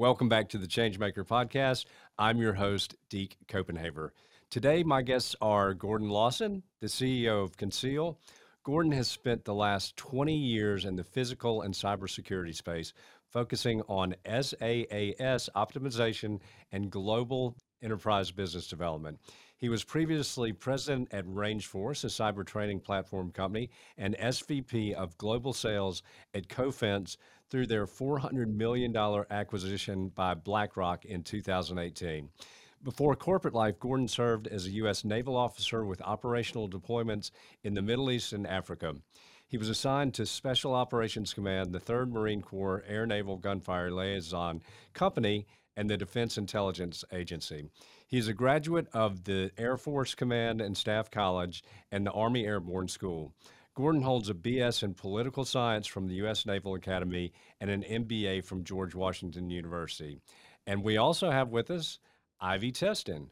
Welcome back to the Changemaker podcast. I'm your host, Deke Copenhaver. Today, my guests are Gordon Lawson, the CEO of Conceal. Gordon has spent the last 20 years in the physical and cybersecurity space, focusing on SaaS optimization and global enterprise business development. He was previously president at Rangeforce, a cyber training platform company, and SVP of global sales at Cofense through their $400 million acquisition by BlackRock in 2018. Before corporate life, Gordon served as a U.S. naval officer with operational deployments in the Middle East and Africa. He was assigned to Special Operations Command, the 3rd Marine Corps Air Naval Gunfire Liaison Company, and the Defense Intelligence Agency. He is a graduate of the Air Force Command and Staff College and the Army Airborne School. Gordon holds a BS in political science from the U.S. Naval Academy and an MBA from George Washington University. And we also have with us Ivie Teston.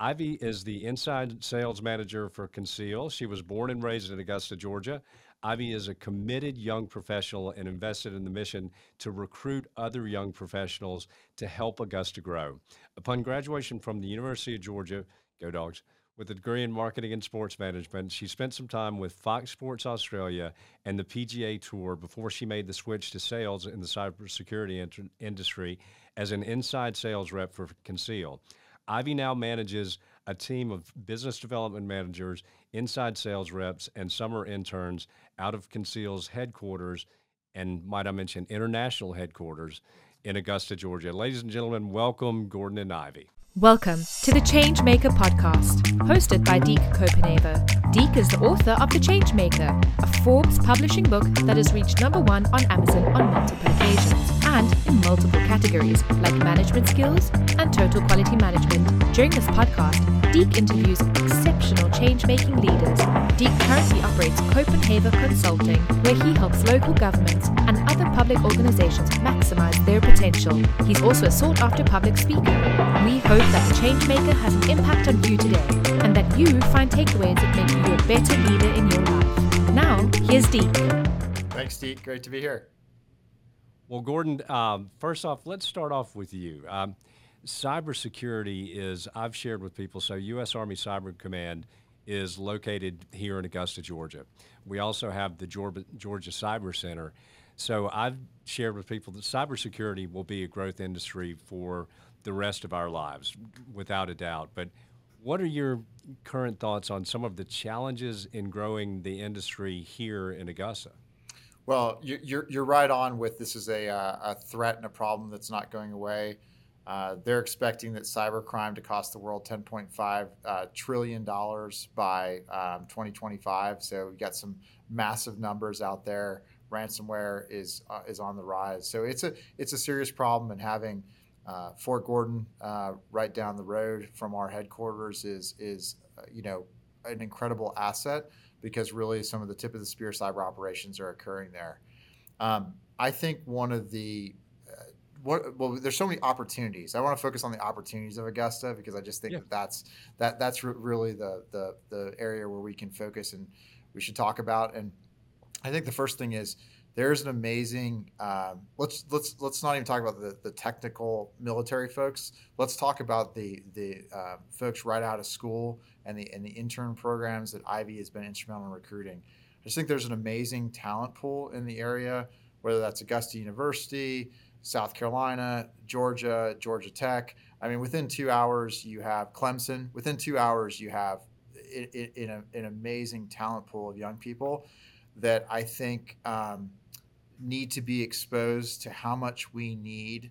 Ivie is the inside sales manager for Conceal. She was born and raised in Augusta, Georgia. Ivie is a committed young professional and invested in the mission to recruit other young professionals to help Augusta grow. Upon graduation from the University of Georgia, go dogs, with a degree in marketing and sports management. She spent some time with Fox Sports Australia and the PGA Tour before she made the switch to sales in the cybersecurity industry as an inside sales rep for Conceal. Ivie now manages a team of business development managers, inside sales reps, and summer interns out of Conceal's headquarters and, might I mention, international headquarters in Augusta, Georgia. Ladies and gentlemen, welcome Gordon and Ivie. Welcome to the Changemaker podcast, hosted by Deke Copenhaver. Deke is the author of The Changemaker, a Forbes publishing book that has reached number one on Amazon on multiple occasions and in multiple categories like management skills and total quality management. During this podcast, Deke interviews exceptional change-making leaders. Deke currently operates Copenhaver Consulting, where he helps local governments and other public organizations maximize their potential. He's also a sought-after public speaker. We hope that the Changemaker has an impact on you today and that you find takeaways that make you a better leader in your life. Now, here's Deke. Thanks, Deke. Great to be here. Well, Gordon, um, first off, let's start off with you. Um, cybersecurity is, I've shared with people, so U.S. Army Cyber Command is located here in Augusta, Georgia. We also have the Georgia, Cyber Center. So I've shared with people that cybersecurity will be a growth industry for the rest of our lives, without a doubt. But what are your current thoughts on some of the challenges in growing the industry here in Augusta? Well, you're, you're right on with this is a, uh, a threat and a problem that's not going away. Uh, they're expecting that cybercrime to cost the world 10.5 uh, trillion dollars by um, 2025. So we have got some massive numbers out there. Ransomware is uh, is on the rise. So it's a it's a serious problem, and having uh, Fort Gordon uh, right down the road from our headquarters is is you know an incredible asset because really some of the tip of the spear cyber operations are occurring there. Um, I think one of the uh, what well, there's so many opportunities. I want to focus on the opportunities of Augusta because I just think yeah. that that's that that's re- really the, the the area where we can focus and we should talk about. And I think the first thing is there's an amazing. Um, let's let's let's not even talk about the, the technical military folks. Let's talk about the the uh, folks right out of school and the and the intern programs that Ivie has been instrumental in recruiting. I just think there's an amazing talent pool in the area, whether that's Augusta University, South Carolina, Georgia, Georgia Tech. I mean, within two hours you have Clemson. Within two hours you have in, in a, an amazing talent pool of young people that I think. Um, need to be exposed to how much we need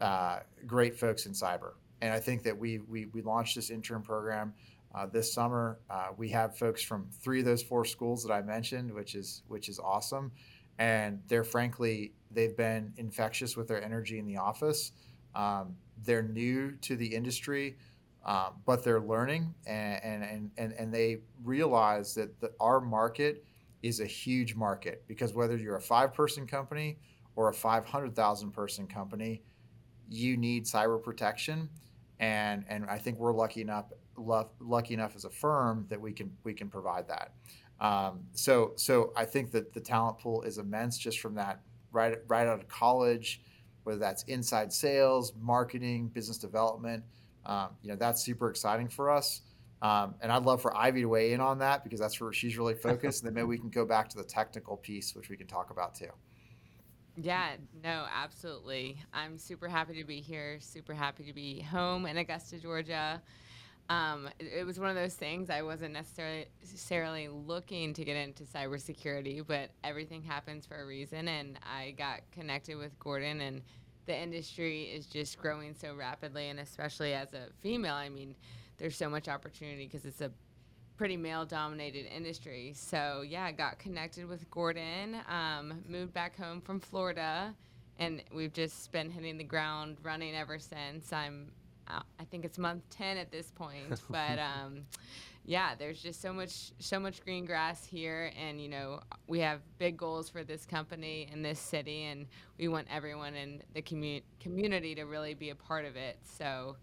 uh, great folks in cyber. And I think that we we, we launched this intern program uh, this summer. Uh, we have folks from three of those four schools that I mentioned, which is which is awesome. And they're frankly they've been infectious with their energy in the office. Um, they're new to the industry. Uh, but they're learning and, and, and, and they realize that the, our market is a huge market because whether you're a five person company or a 500,000 person company, you need cyber protection. And, and I think we're lucky enough, lucky enough as a firm that we can, we can provide that. Um, so, so I think that the talent pool is immense just from that right, right out of college, whether that's inside sales, marketing, business development. Um, you know, that's super exciting for us. Um, and I'd love for Ivie to weigh in on that because that's where she's really focused. and then maybe we can go back to the technical piece, which we can talk about too. Yeah, no, absolutely. I'm super happy to be here, super happy to be home in Augusta, Georgia. Um, it, was one of those things I wasn't necessarily, necessarily looking to get into cybersecurity, but everything happens for a reason. And I got connected with Gordon, and the industry is just growing so rapidly. And especially as a female, I mean, there's so much opportunity because it's a pretty male dominated industry. So, yeah, I got connected with Gordon, um, moved back home from Florida, and we've just been hitting the ground running ever since. I'm I think it's month 10 at this point, but um, yeah, there's just so much so much green grass here, and you know we have big goals for this company and this city, and we want everyone in the commu- community to really be a part of it. So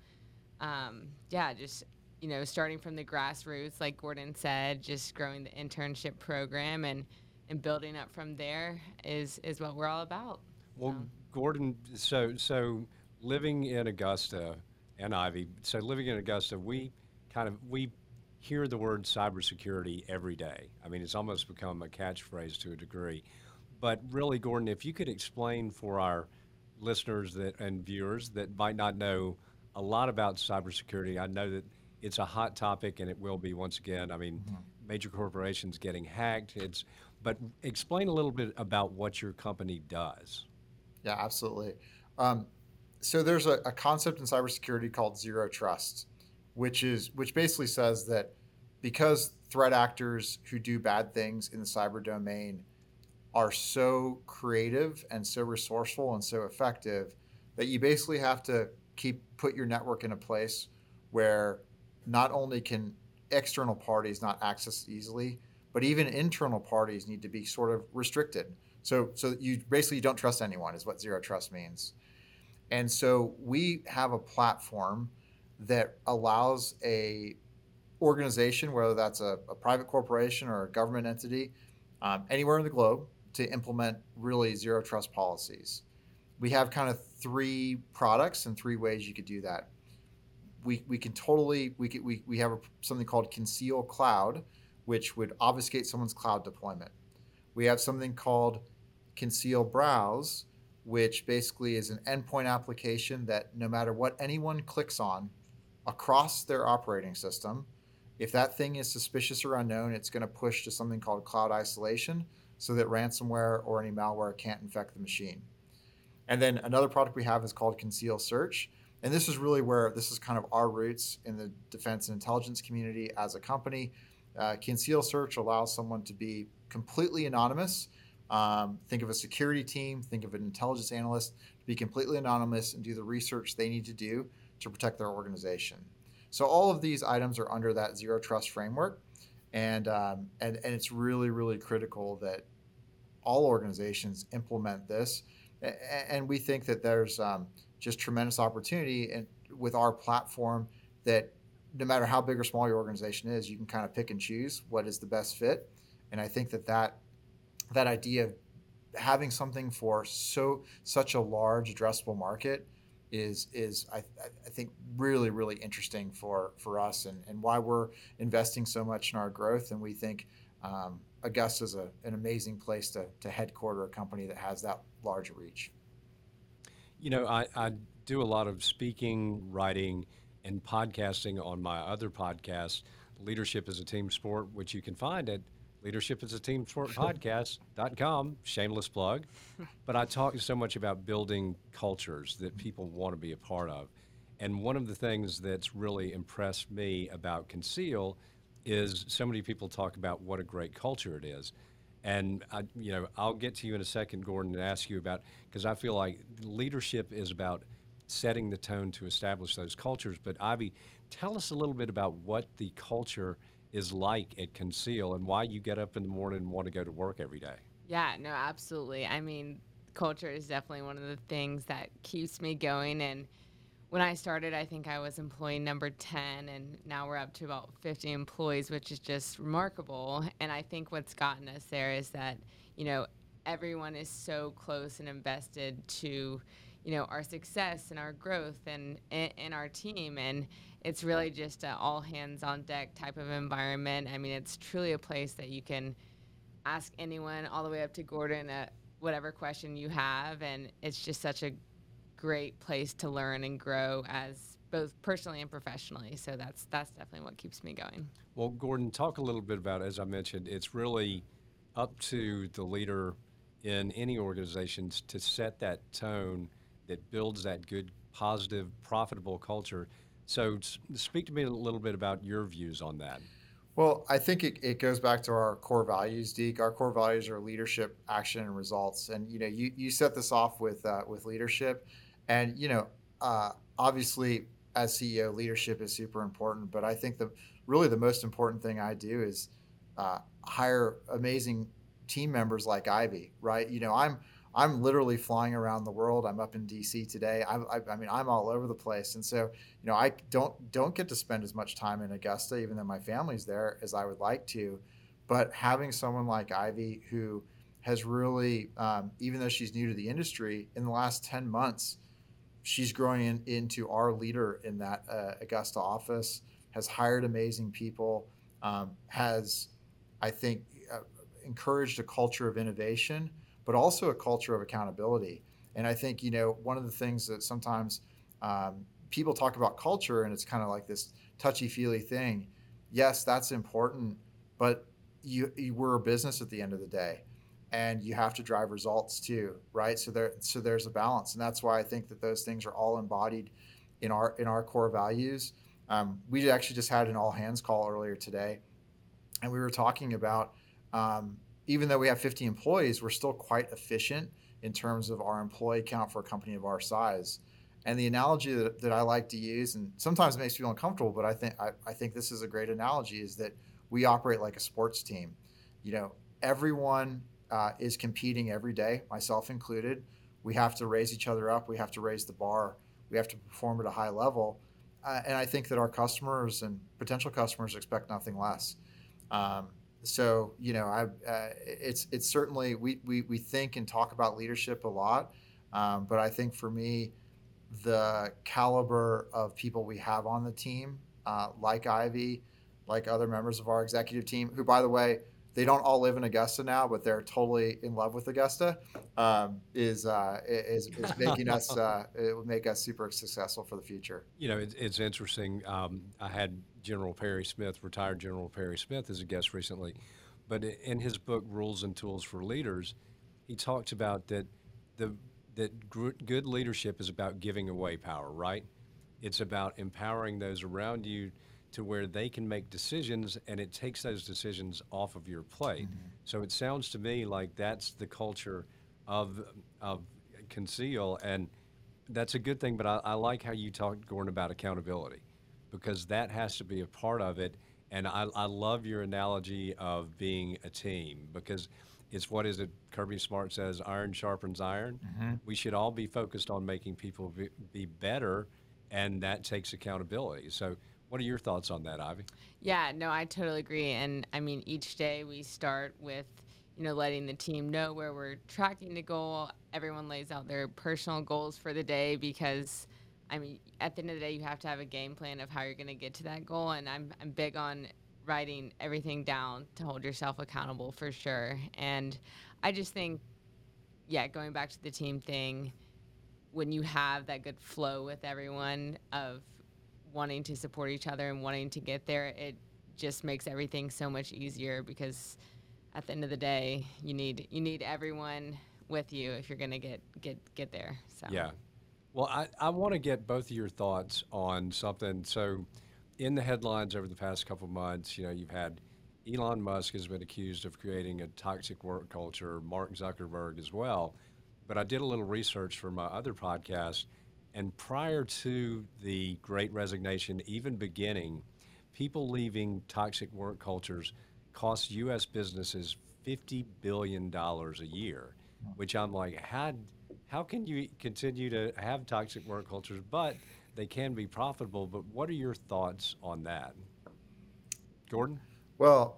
um, yeah, just you know starting from the grassroots, like Gordon said, just growing the internship program and and building up from there is is what we're all about. Well, so. Gordon, so so living in Augusta and Ivie. So living in Augusta, we kind of we hear the word cybersecurity every day. I mean, it's almost become a catchphrase to a degree. But really, Gordon, if you could explain for our listeners that and viewers that might not know a lot about cybersecurity, I know that it's a hot topic and it will be once again. I mean, mm-hmm. major corporations getting hacked. It's but explain a little bit about what your company does. Yeah, absolutely. Um, so there's a, a concept in cybersecurity called zero trust, which is which basically says that because threat actors who do bad things in the cyber domain are so creative and so resourceful and so effective that you basically have to keep put your network in a place where not only can external parties not access easily, but even internal parties need to be sort of restricted. So so you basically don't trust anyone is what zero trust means. And so we have a platform that allows a organization, whether that's a, a private corporation or a government entity, um, anywhere in the globe, to implement really zero trust policies. We have kind of three products and three ways you could do that. We, we can totally we, could, we, we have a, something called conceal cloud which would obfuscate someone's cloud deployment we have something called conceal browse which basically is an endpoint application that no matter what anyone clicks on across their operating system, if that thing is suspicious or unknown, it's going to push to something called cloud isolation so that ransomware or any malware can't infect the machine. And then another product we have is called Conceal Search. And this is really where this is kind of our roots in the defense and intelligence community as a company. Uh, Conceal Search allows someone to be completely anonymous um, think of a security team, think of an intelligence analyst to be completely anonymous and do the research they need to do to protect their organization. So all of these items are under that zero trust framework, and um, and and it's really really critical that all organizations implement this. And we think that there's um, just tremendous opportunity and with our platform that no matter how big or small your organization is, you can kind of pick and choose what is the best fit. And I think that that that idea of having something for so such a large addressable market is is I, I think really really interesting for for us and, and why we're investing so much in our growth and we think um, Augusta is an amazing place to, to headquarter a company that has that large reach. You know, I, I do a lot of speaking, writing, and podcasting on my other podcast, Leadership is a Team Sport, which you can find at Leadership is a Team Sport Podcast.com, shameless plug. But I talk so much about building cultures that people want to be a part of. And one of the things that's really impressed me about Conceal is so many people talk about what a great culture it is. And I, you know, I'll get to you in a second, Gordon, and ask you about because I feel like leadership is about setting the tone to establish those cultures. But Ivie, tell us a little bit about what the culture is like at Conceal and why you get up in the morning and want to go to work every day. Yeah, no, absolutely. I mean, culture is definitely one of the things that keeps me going. And when I started, I think I was employee number 10, and now we're up to about 50 employees, which is just remarkable. And I think what's gotten us there is that, you know, everyone is so close and invested to you know, our success and our growth and in our team. And it's really just an all hands on deck type of environment. I mean, it's truly a place that you can ask anyone all the way up to Gordon at whatever question you have. And it's just such a great place to learn and grow as both personally and professionally. So that's that's definitely what keeps me going. Well, Gordon, talk a little bit about as I mentioned, it's really up to the leader in any organizations to set that tone that builds that good, positive, profitable culture. So, speak to me a little bit about your views on that. Well, I think it, it goes back to our core values, Deke. Our core values are leadership, action, and results. And you know, you, you set this off with uh, with leadership, and you know, uh, obviously, as CEO, leadership is super important. But I think the really the most important thing I do is uh, hire amazing team members like Ivie. Right? You know, I'm I'm literally flying around the world. I'm up in DC today. I, I, I, mean, I'm all over the place, and so you know, I don't don't get to spend as much time in Augusta, even though my family's there, as I would like to. But having someone like Ivie who has really, um, even though she's new to the industry, in the last ten months, she's growing in, into our leader in that uh, Augusta office. Has hired amazing people. Um, has, I think, uh, encouraged a culture of innovation but also a culture of accountability. And I think, you know, one of the things that sometimes um, people talk about culture and it's kind of like this touchy feely thing. Yes, that's important, but you, you we're a business at the end of the day and you have to drive results too, right? So there, so there's a balance, and that's why I think that those things are all embodied in our in our core values. Um, we actually just had an all hands call earlier today, and we were talking about um, even though we have 50 employees, we're still quite efficient in terms of our employee count for a company of our size. And the analogy that, that I like to use, and sometimes it makes feel uncomfortable, but I think I, I think this is a great analogy, is that we operate like a sports team. You know, everyone uh, is competing every day, myself included. We have to raise each other up. We have to raise the bar. We have to perform at a high level. Uh, and I think that our customers and potential customers expect nothing less. Um, so you know, I uh, it's it's certainly we, we we think and talk about leadership a lot, um, but I think for me, the caliber of people we have on the team, uh, like Ivie, like other members of our executive team, who by the way, they don't all live in Augusta now, but they're totally in love with Augusta, um, is, uh, is is making us uh, it would make us super successful for the future. You know, it's, it's interesting. Um, I had General Perry Smith, retired General Perry Smith, as a guest recently. But in his book, Rules and Tools for Leaders, he talks about that the that good leadership is about giving away power, right? It's about empowering those around you to where they can make decisions and it takes those decisions off of your plate. Mm-hmm. So it sounds to me like that's the culture of of Conceal and that's a good thing, but I, I like how you talked, Gordon, about accountability because that has to be a part of it. And I, I love your analogy of being a team because it's what is it Kirby Smart says iron sharpens iron. Mm-hmm. We should all be focused on making people be, be better, and that takes accountability. So, what are your thoughts on that, Ivie? Yeah, no, I totally agree. And I mean, each day we start with you know, letting the team know where we're tracking the goal. Everyone lays out their personal goals for the day because I mean, at the end of the day, you have to have a game plan of how you're going to get to that goal. And I'm, I'm big on writing everything down to hold yourself accountable for sure. And I just think, yeah, going back to the team thing, when you have that good flow with everyone of wanting to support each other and wanting to get there, it just makes everything so much easier because at the end of the day, you need you need everyone with you if you're going to get get get there. So Yeah. Well, I, I want to get both of your thoughts on something. So, in the headlines over the past couple months, you know, you've had Elon Musk has been accused of creating a toxic work culture, Mark Zuckerberg as well. But I did a little research for my other podcast, and prior to the great resignation even beginning, people leaving toxic work cultures cost U.S. businesses $50 billion a year, which I'm like, how how can you continue to have toxic work cultures, but they can be profitable? But what are your thoughts on that, Gordon? Well,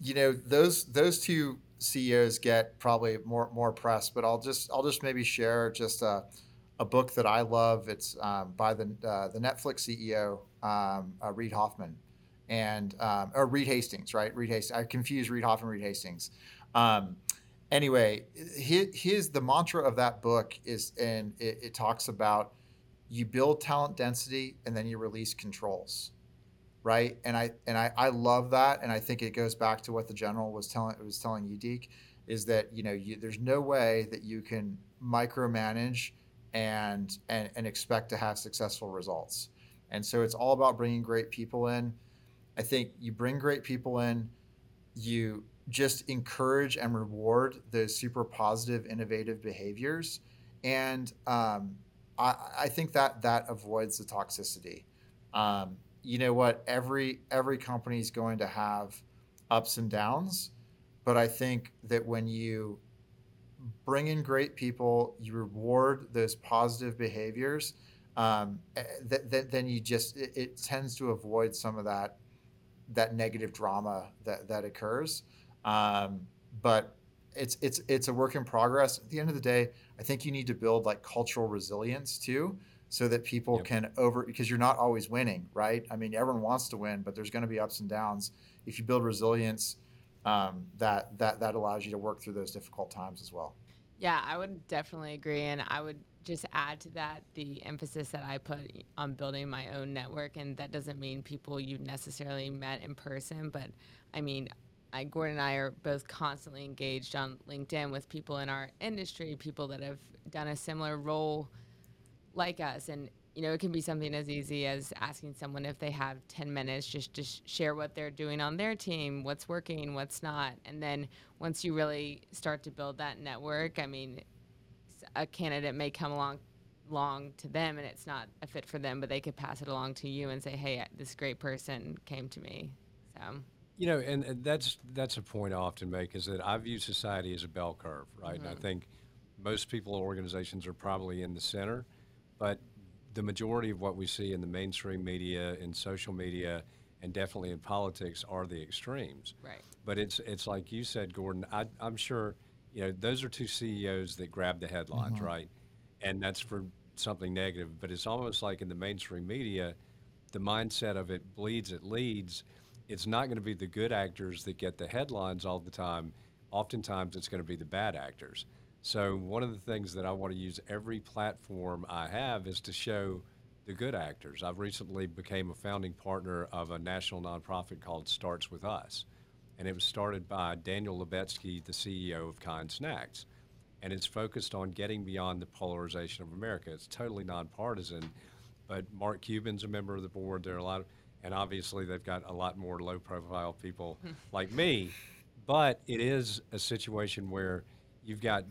you know those those two CEOs get probably more more press, but I'll just I'll just maybe share just a, a book that I love. It's um, by the uh, the Netflix CEO um, uh, Reid Hoffman and um, or Reed Hastings, right? Reed Hastings. I confuse Reid Hoffman, Reed Hastings. Um, anyway, his, his, the mantra of that book is, and it, it talks about you build talent density and then you release controls right? And I and I, I love that, and I think it goes back to what the general was telling was telling you, Deke, is that you know you, there's no way that you can micromanage and, and and expect to have successful results. And so it's all about bringing great people in. I think you bring great people in, you just encourage and reward those super positive, innovative behaviors, and um, I, I think that that avoids the toxicity. Um, you know what every every company is going to have ups and downs but i think that when you bring in great people you reward those positive behaviors um, th- eh, th- then you just it, it, tends to avoid some of that that negative drama that that occurs um, but it's it's it's a work in progress at the end of the day i think you need to build like cultural resilience too so that people yep. can over because you're not always winning, right? I mean, everyone wants to win, but there's going to be ups and downs. If you build resilience, um, that that that allows you to work through those difficult times as well. Yeah, I would definitely agree, and I would just add to that the emphasis that I put on building my own network, and that doesn't mean people you necessarily met in person, but I mean. I, Gordon and I are both constantly engaged on LinkedIn with people in our industry, people that have done a similar role like us and you know it can be something as easy as asking someone if they have 10 minutes just to sh- share what they're doing on their team what's working what's not and then once you really start to build that network i mean a candidate may come along long to them and it's not a fit for them but they could pass it along to you and say hey this great person came to me so you know and, and that's that's a point i often make is that i view society as a bell curve right mm-hmm. and i mm-hmm. think most people organizations are probably in the center but the majority of what we see in the mainstream media, in social media, and definitely in politics are the extremes. Right. But it's it's like you said, Gordon. I, am sure you know those are two CEOs that grab the headlines, mm-hmm. right? And that's for something negative. But it's almost like in the mainstream media, the mindset of it bleeds, it leads. It's not going to be the good actors that get the headlines all the time. Oftentimes, it's going to be the bad actors. So one of the things that I want to use every platform I have is to show the good actors. I've recently became a founding partner of a national nonprofit called Starts With Us. And it was started by Daniel Lubetzky, the CEO of Kind Snacks. And it's focused on getting beyond the polarization of America. It's totally nonpartisan. But Mark Cuban's a member of the board. There are a lot of, and obviously they've got a lot more low profile people hmm. like me. But it is a situation where you've got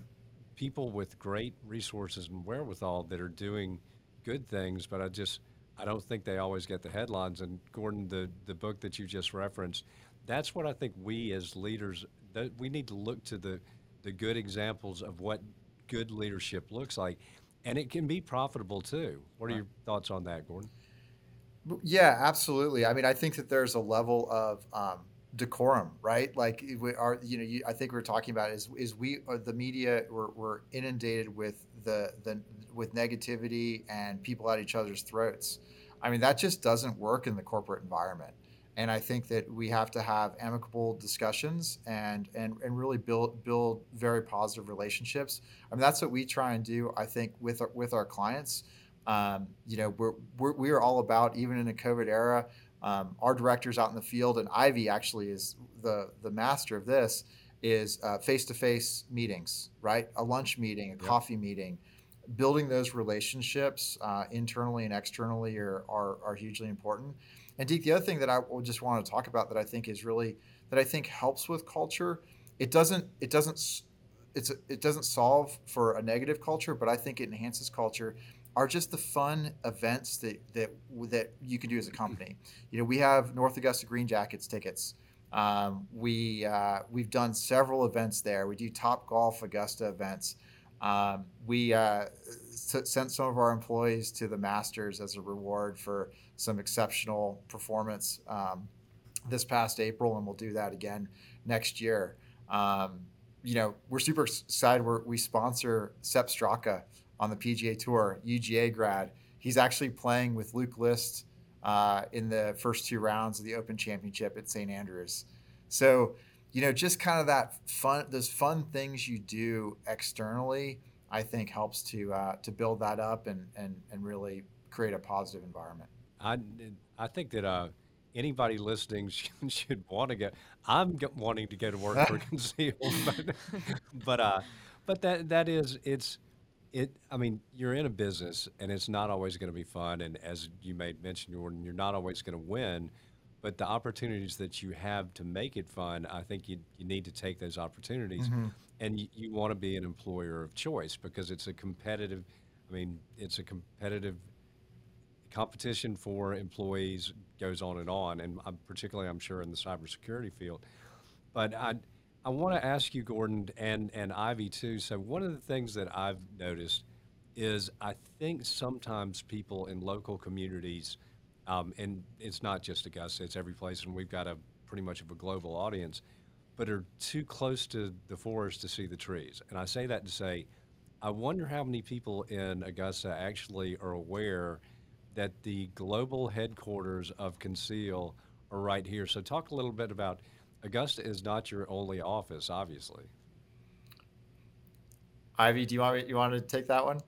people with great resources and wherewithal that are doing good things, but I just I don't think they always get the headlines. And Gordon, the the book that you just referenced, that's what I think we as leaders that we need to look to the the good examples of what good leadership looks like, and it can be profitable too. What are your thoughts on that, Gordon? Yeah, absolutely. I mean, I think that there's a level of um, decorum, right? Like we are, you know, you, I think we are talking about is is we uh, the media we're, we're inundated with the the with negativity and people at each other's throats. I mean, that just doesn't work in the corporate environment. And I think that we have to have amicable discussions and and and really build build very positive relationships. I mean, that's what we try and do. I think with our, with our clients. Um, you know, we're, we're we are all about even in a COVID era um, our directors out in the field, and Ivie actually is the the master of this, is face to face meetings, right? A lunch meeting, a yep. coffee meeting. Building those relationships uh, internally and externally are, are, are hugely important. And Deke, the other thing that I just want to talk about that I think is really that I think helps with culture. It doesn't it doesn't it's it doesn't solve for a negative culture, but I think it enhances culture are just the fun events that that that you can do as a company. You know, we have North Augusta Green Jackets tickets. Um, we uh, we've done several events there. We do Top Golf Augusta events. Um, we uh, s- sent some of our employees to the Masters as a reward for some exceptional performance um, this past April, and we'll do that again next year. Um, you know, we're super excited. We're, we sponsor Sepp Straka on the PGA Tour, UGA grad. He's actually playing with Luke List uh, in the first two rounds of the Open Championship at St Andrews. So, you know, just kind of that fun, those fun things you do externally, I think helps to uh, to build that up and and and really create a positive environment. I I think that uh, anybody listening should, should want to get. I'm wanting to go to work for Conceal, but but uh, but that that is it's it. I mean, you're in a business, and it's not always going to be fun. And as you made mention, Gordon, you're not always going to win. But the opportunities that you have to make it fun, I think you you need to take those opportunities, mm-hmm. and you, you want to be an employer of choice because it's a competitive. I mean, it's a competitive competition for employees goes on and on, and I'm, particularly, I'm sure, in the cybersecurity field. But I, I want to ask you, Gordon, and, and Ivie too. So, one of the things that I've noticed is I think sometimes people in local communities, um, and it's not just Augusta, it's every place, and we've got a pretty much of a global audience, but are too close to the forest to see the trees. And I say that to say, I wonder how many people in Augusta actually are aware that the global headquarters of Conceal are right here. So, talk a little bit about Augusta is not your only office, obviously. Ivie, do you want you want to take that one?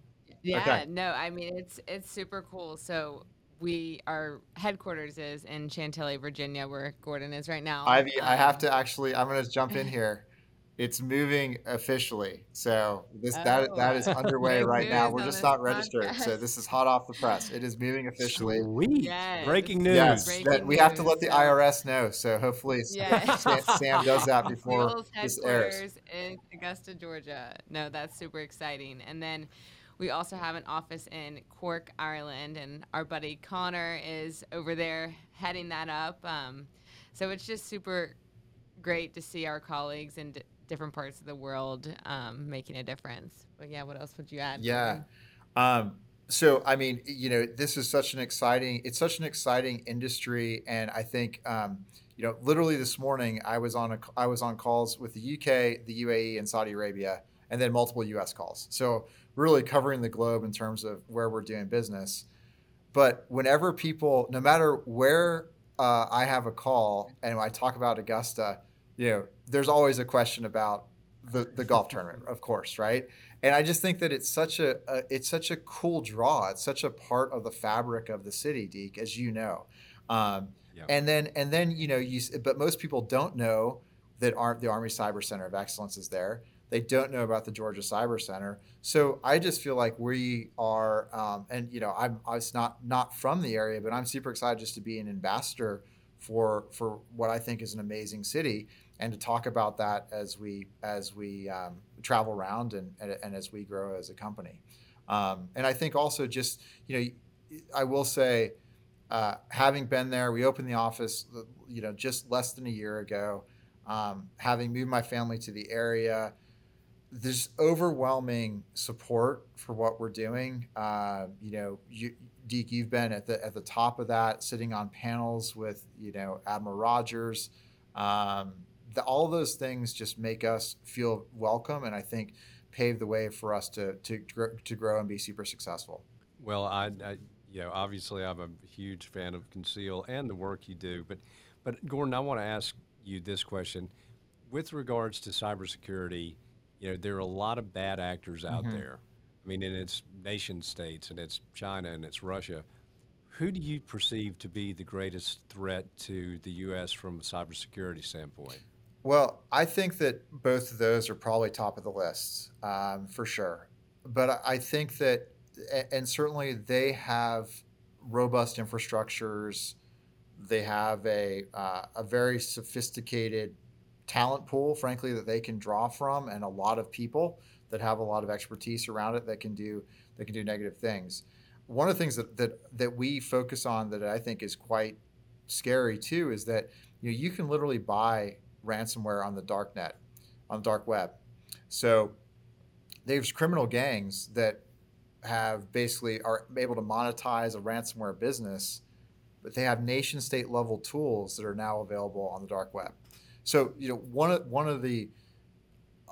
Yeah, okay. no, I mean it's it's super cool. So we our headquarters is in Chantilly, Virginia, where Gordon is right now. Ivie, um, I have um, to actually I'm going to jump in here. It's moving officially. So this oh. that that is underway right now. We're just not registered. Podcast. So this is hot off the press. It is moving officially. Sweet. Yes. Breaking news. Yes, Breaking that we have to let the IRS know. So hopefully yes. Sam, Sam, does that before this airs. in Augusta, Georgia. No, that's super exciting. And then we also have an office in Cork, Ireland, and our buddy Connor is over there heading that up. Um, so it's just super great to see our colleagues and different parts of the world um, making a difference. But yeah, what else would you add? Yeah. Um, so I mean, you know, this is such an exciting. It's such an exciting industry, and I think. Um, you know, literally this morning, I was on a, I was on calls with the UK, the UAE, and Saudi Arabia, and then multiple US calls. So really covering the globe in terms of where we're doing business. But whenever people, no matter where uh, I have a call and I talk about Augusta, you know, there's always a question about the, the golf tournament, of course, right? And I just think that it's such a, a, it's such a cool draw. It's such a part of the fabric of the city, Deke, as you know. Um, yep. And then and then you know you but most people don't know that aren't the Army Cyber Center of Excellence is there. They don't know about the Georgia Cyber Center. So I just feel like we are, um, and you know, I'm I was not not from the area, but I'm super excited just to be an ambassador for for what I think is an amazing city and to talk about that as we as we um, travel around and, and, and as we grow as a company. Um, and I think also just you know I will say uh, having been there, we opened the office you know just less than a year ago. Um, having moved my family to the area, there's overwhelming support for what we're doing. Uh, you know, you, Deke, you've been at the at the top of that, sitting on panels with you know Admiral Rogers. Um, the, all those things just make us feel welcome, and I think pave the way for us to to to grow and be super successful. Well, I, I you know obviously I'm a huge fan of Conceal and the work you do, but but Gordon, I want to ask you this question with regards to cybersecurity. You know, there are a lot of bad actors out mm-hmm. there. I mean, and it's nation states, and it's China, and it's Russia. Who do you perceive to be the greatest threat to the U.S. from a cybersecurity standpoint? Well, I think that both of those are probably top of the list um, for sure. But I think that, and certainly they have robust infrastructures. They have a, uh, a very sophisticated talent pool, frankly, that they can draw from, and a lot of people that have a lot of expertise around it that can do that can do negative things. One of the things that that, that we focus on that I think is quite scary too is that you know you can literally buy ransomware on the dark net, on the dark web. So there's criminal gangs that have basically are able to monetize a ransomware business, but they have nation state level tools that are now available on the dark web. So you know one of one of the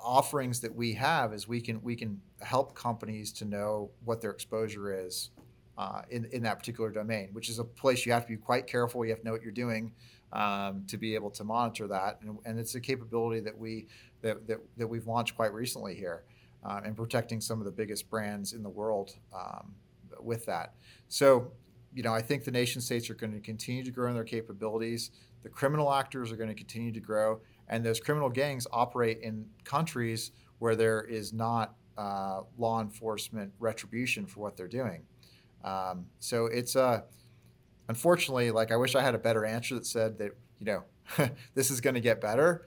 offerings that we have is we can we can help companies to know what their exposure is uh, in in that particular domain, which is a place you have to be quite careful. You have to know what you're doing um, to be able to monitor that, and, and it's a capability that we that, that, that we've launched quite recently here, uh, and protecting some of the biggest brands in the world um, with that. So, you know, I think the nation states are going to continue to grow in their capabilities. The criminal actors are going to continue to grow, and those criminal gangs operate in countries where there is not uh, law enforcement retribution for what they're doing. Um, so it's uh, unfortunately, like I wish I had a better answer that said that you know this is going to get better.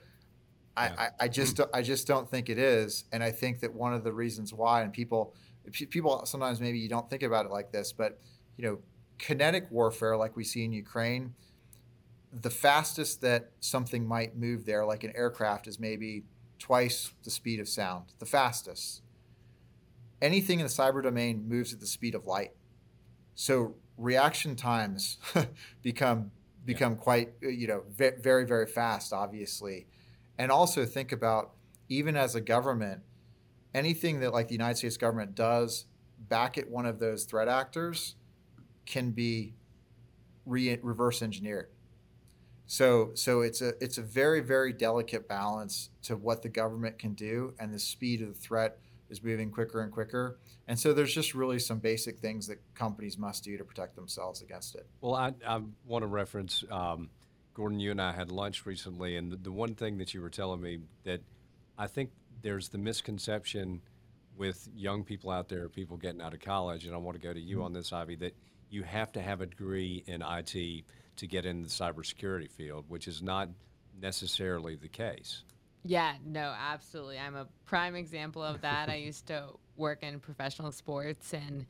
I, yeah. I, I, just I just don't think it is, and I think that one of the reasons why, and people people sometimes maybe you don't think about it like this, but you know, kinetic warfare like we see in Ukraine, the fastest that something might move there, like an aircraft, is maybe twice the speed of sound, the fastest. Anything in the cyber domain moves at the speed of light. So reaction times become become yeah. quite uh, you know very very fast obviously and also think about even as a government anything that like the united states government does back at one of those threat actors can be re- reverse engineered so so it's a it's a very very delicate balance to what the government can do and the speed of the threat is moving quicker and quicker. And so there's just really some basic things that companies must do to protect themselves against it. Well, I, I want to reference um, Gordon, you and I had lunch recently, and the, the, one thing that you were telling me that I think there's the misconception with young people out there, people getting out of college, and I want to go to you mm-hmm. on this, Ivie, that you have to have a degree in IT to get in the cybersecurity field, which is not necessarily the case. Yeah, no, absolutely. I'm a prime example of that. I used to work in professional sports and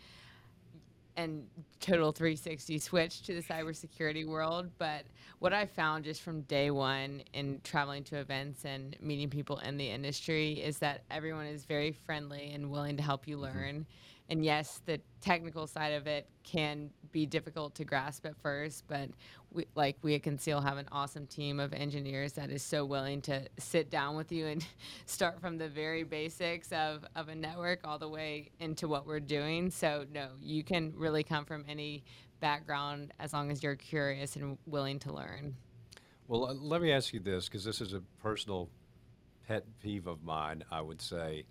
and total 360 switch to the cybersecurity world. But what I found just from day one in traveling to events and meeting people in the industry is that everyone is very friendly and willing to help you mm-hmm. learn. And yes, the technical side of it can be difficult to grasp at first, but we, like we at Conceal have an awesome team of engineers that is so willing to sit down with you and start from the very basics of, of a network all the way into what we're doing. So no, you can really come from any background as long as you're curious and willing to learn. Well, uh, let me ask you this because this is a personal pet peeve of mine, I would say.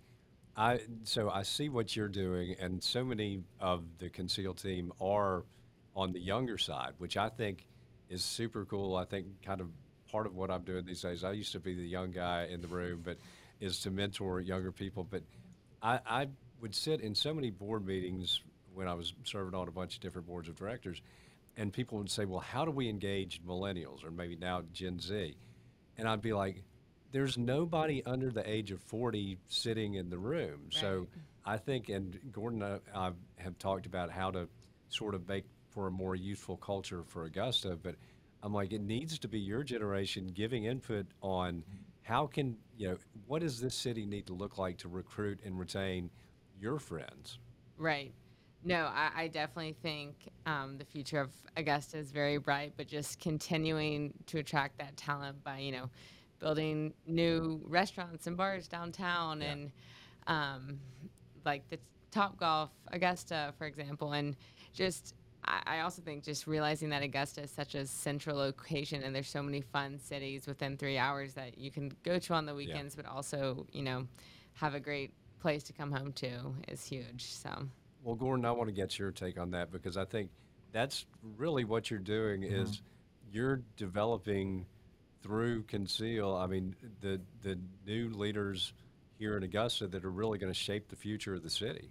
I so I see what you're doing, and so many of the conceal team are on the younger side, which I think is super cool. I think kind of part of what I'm doing these days. I used to be the young guy in the room, but is to mentor younger people. But I, I would sit in so many board meetings when I was serving on a bunch of different boards of directors, and people would say, "Well, how do we engage millennials or maybe now Gen Z?" And I'd be like, there's nobody under the age of 40 sitting in the room. Right. So I think, and Gordon and I have talked about how to sort of make for a more youthful culture for Augusta, but I'm like, it needs to be your generation giving input on how can, you know, what does this city need to look like to recruit and retain your friends? Right. No, I, I definitely think um, the future of Augusta is very bright, but just continuing to attract that talent by, you know, building new restaurants and bars downtown yeah. and um, like the Top Golf Augusta, for example, and just I, also think just realizing that Augusta is such a central location and there's so many fun cities within three hours that you can go to on the weekends, yeah. but also you know have a great place to come home to is huge. So. Well, Gordon, I want to get your take on that because I think that's really what you're doing mm-hmm. is you're developing through Conceal, I mean, the the new leaders here in Augusta that are really going to shape the future of the city.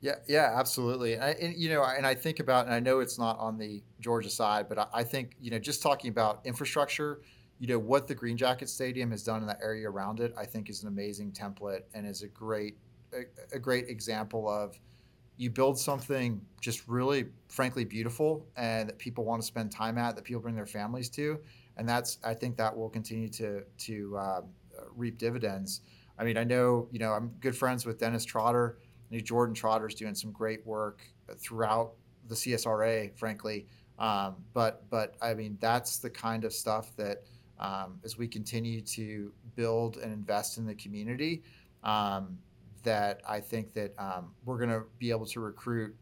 Yeah, yeah, absolutely. And, I, and, you know, and I think about, and I know it's not on the Georgia side, but I, I, think you know, just talking about infrastructure, you know, what the Green Jacket Stadium has done in that area around it, I think is an amazing template and is a great, a, a great example of you build something just really, frankly, beautiful, and that people want to spend time at, that people bring their families to, and that's I think that will continue to to uh, reap dividends. I mean, I know you know I'm good friends with Dennis Trotter. I know Jordan Trotter is doing some great work throughout the CSRA, frankly. Um, but but I mean, that's the kind of stuff that um, as we continue to build and invest in the community, um, that I think that um, we're going to be able to recruit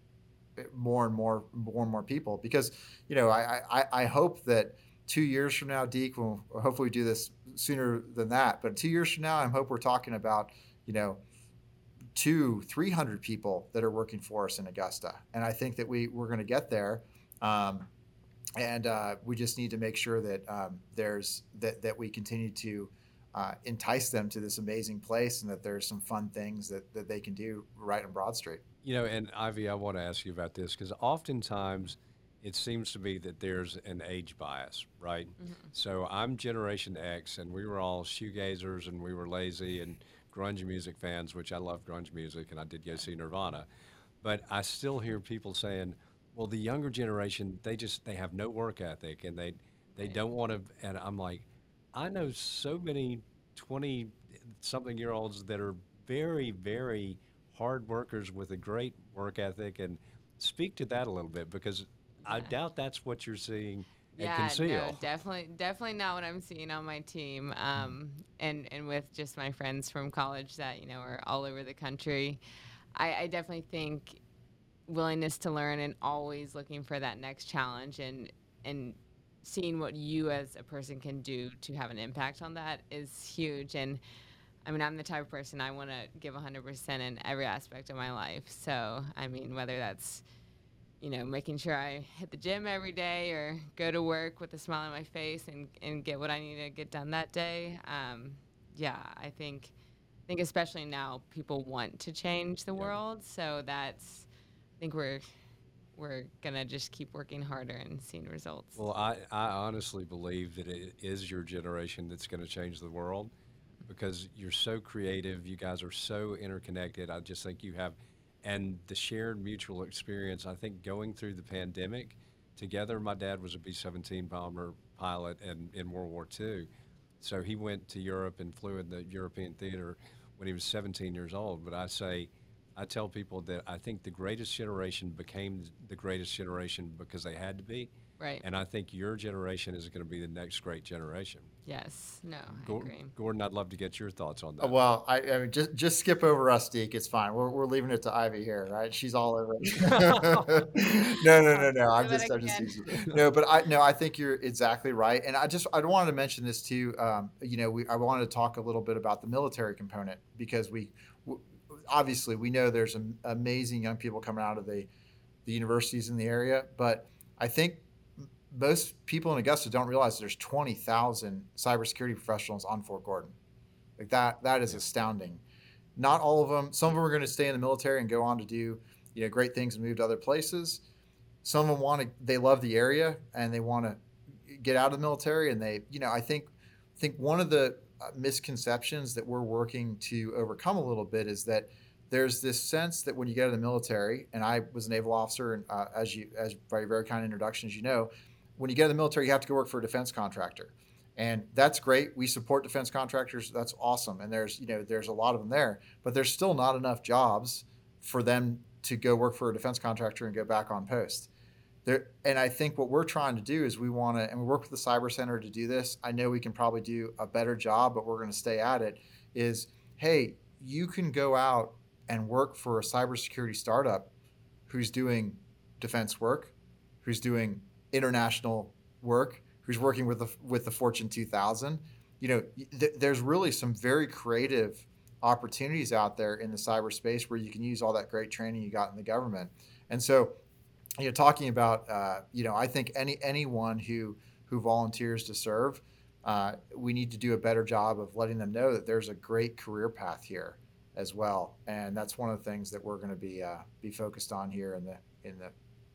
more and more, more and more people. Because, you know, I, I, I hope that two years from now, Deke, will hopefully do this sooner than that. But two years from now, I hope we're talking about, you know, two, three hundred people that are working for us in Augusta, and I think that we we're going to get there. Um, and uh, we just need to make sure that um, there's that that we continue to uh, entice them to this amazing place, and that there's some fun things that that they can do right on Broad Street. You know, and Ivie, I want to ask you about this because oftentimes it seems to me that there's an age bias, right? Mm-hmm. So I'm Generation X, and we were all shoegazers, and we were lazy and grunge music fans, which I love grunge music, and I did go see Nirvana. But I still hear people saying, "Well, the younger generation, they just they have no work ethic, and they they don't want to." And I'm like, I know so many twenty something year olds that are very very hard workers with a great work ethic, and speak to that a little bit because I doubt that's what you're seeing yeah, Conceal. no, definitely, definitely not what I'm seeing on my team. Um, and and with just my friends from college that you know are all over the country, I, I definitely think willingness to learn and always looking for that next challenge and and seeing what you as a person can do to have an impact on that is huge and I mean, I'm the type of person I want to give 100% in every aspect of my life. So, I mean, whether that's you know, making sure I hit the gym every day or go to work with a smile on my face and, and get what I need to get done that day. Um, yeah, I think I think especially now people want to change the yeah. world, so that's I think we're we're gonna just keep working harder and seeing results. Well, I, I honestly believe that it is your generation that's going to change the world because you're so creative. You guys are so interconnected. I just think you have and the shared mutual experience. I think going through the pandemic together, my dad was a B 17 bomber pilot in, in World War II. So he went to Europe and flew in the European theater when he was 17 years old. But I say, I tell people that I think the greatest generation became the greatest generation because they had to be. Right. And I think your generation is going to be the next great generation. Yes. No, I Gordon, agree. Gordon, I'd love to get your thoughts on that. Well, I, I mean, just just skip over us, Deke. It's fine. We're, we're leaving it to Ivie here, right? She's all over it. no, no, no, no. I'm just, I'm just no, but I no, I think you're exactly right. And I just I wanted to mention this too. Um, you know, we I wanted to talk a little bit about the military component because we obviously we know there's amazing young people coming out of the the universities in the area, but I think most people in Augusta don't realize there's 20,000 cybersecurity professionals on Fort Gordon. Like that, that is astounding. Not all of them. Some of them are going to stay in the military and go on to do, you know, great things and move to other places. Some of them want to. They love the area and they want to get out of the military. And they, you know, I think, I think one of the uh, misconceptions that we're working to overcome a little bit is that there's this sense that when you get out of the military, and I was a naval officer, and uh, as you, as by your very kind introduction, as you know, when you get in the military, you have to go work for a defense contractor. And that's great. We support defense contractors. That's awesome. And there's, you know, there's a lot of them there, but there's still not enough jobs for them to go work for a defense contractor and go back on post. There, and I think what we're trying to do is we want to, and we work with the Cyber Center to do this. I know we can probably do a better job, but we're going to stay at it. Is hey, you can go out and work for a cybersecurity startup who's doing defense work, who's doing international work, who's working with the with the Fortune 2000. You know, th- there's really some very creative opportunities out there in the cyberspace where you can use all that great training you got in the government. And so, you know, talking about, uh, you know, I think any anyone who who volunteers to serve, uh, we need to do a better job of letting them know that there's a great career path here as well. And that's one of the things that we're going to be uh, be focused on here in the in the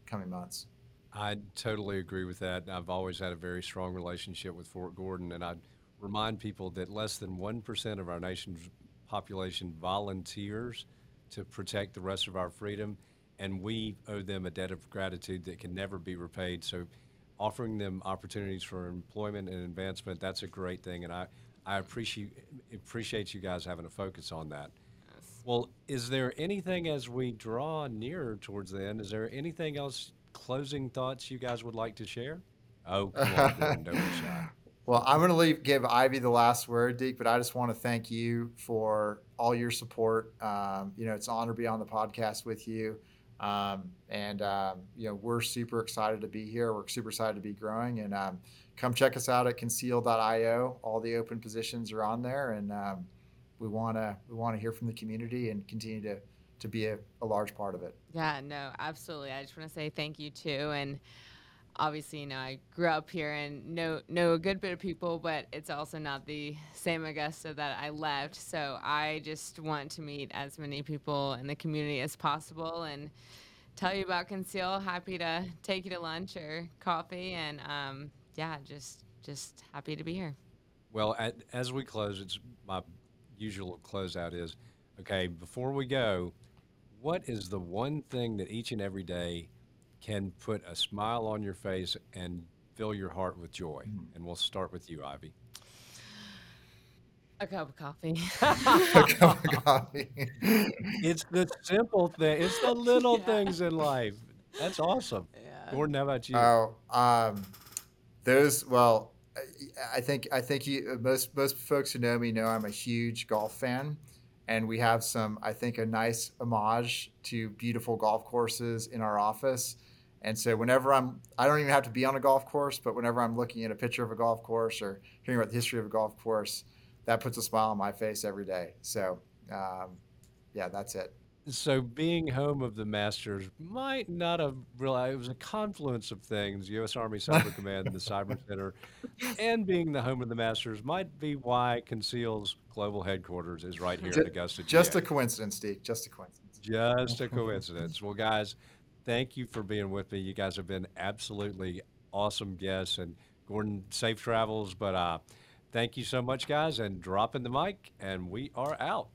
coming months. I totally agree with that. I've always had a very strong relationship with Fort Gordon, and I remind people that less than 1% of our nation's population volunteers to protect the rest of our freedom, and we owe them a debt of gratitude that can never be repaid. So, offering them opportunities for employment and advancement, that's a great thing, and I, I appreciate, appreciate you guys having a focus on that. Well, is there anything as we draw nearer towards the end? Is there anything else closing thoughts you guys would like to share? Oh, come on, don't be shy. Well, I'm going to leave, give Ivie the last word, Deke, but I just want to thank you for all your support. Um, you know, it's an honor to be on the podcast with you. Um, and, um, you know, we're super excited to be here. We're super excited to be growing. And um, come check us out at conceal.io. All the open positions are on there. And um, we want to we want to hear from the community and continue to, to be a, a large part of it. Yeah, no, absolutely. I just want to say thank you too. And obviously, you know, I grew up here and know know a good bit of people, but it's also not the same Augusta that I left. So I just want to meet as many people in the community as possible and tell you about Conceal. Happy to take you to lunch or coffee, and um, yeah, just just happy to be here. Well, at, as we close, it's my usual closeout is okay. Before we go, what is the one thing that each and every day can put a smile on your face and fill your heart with joy? Mm. And we'll start with you, Ivie. A cup of coffee. a cup of coffee. it's the simple thing. It's the little yeah. things in life. That's awesome. Yeah. Gordon, how about you? Oh, um, those. Well, I think I think you, most most folks who know me know I'm a huge golf fan, and we have some I think a nice homage to beautiful golf courses in our office. And so whenever I'm, I don't even have to be on a golf course, but whenever I'm looking at a picture of a golf course or hearing about the history of a golf course, that puts a smile on my face every day. So, um, yeah, that's it. So being home of the Masters might not have realized it was a confluence of things. U.S. Army Cyber Command, the Cyber Center, and being the home of the Masters might be why Conceal's global headquarters is right here just, in Augusta. Just a coincidence, Steve. Just a coincidence. Just a coincidence. well, guys, thank you for being with me. You guys have been absolutely awesome guests, and Gordon, safe travels. But uh, thank you so much, guys, and dropping the mic, and we are out.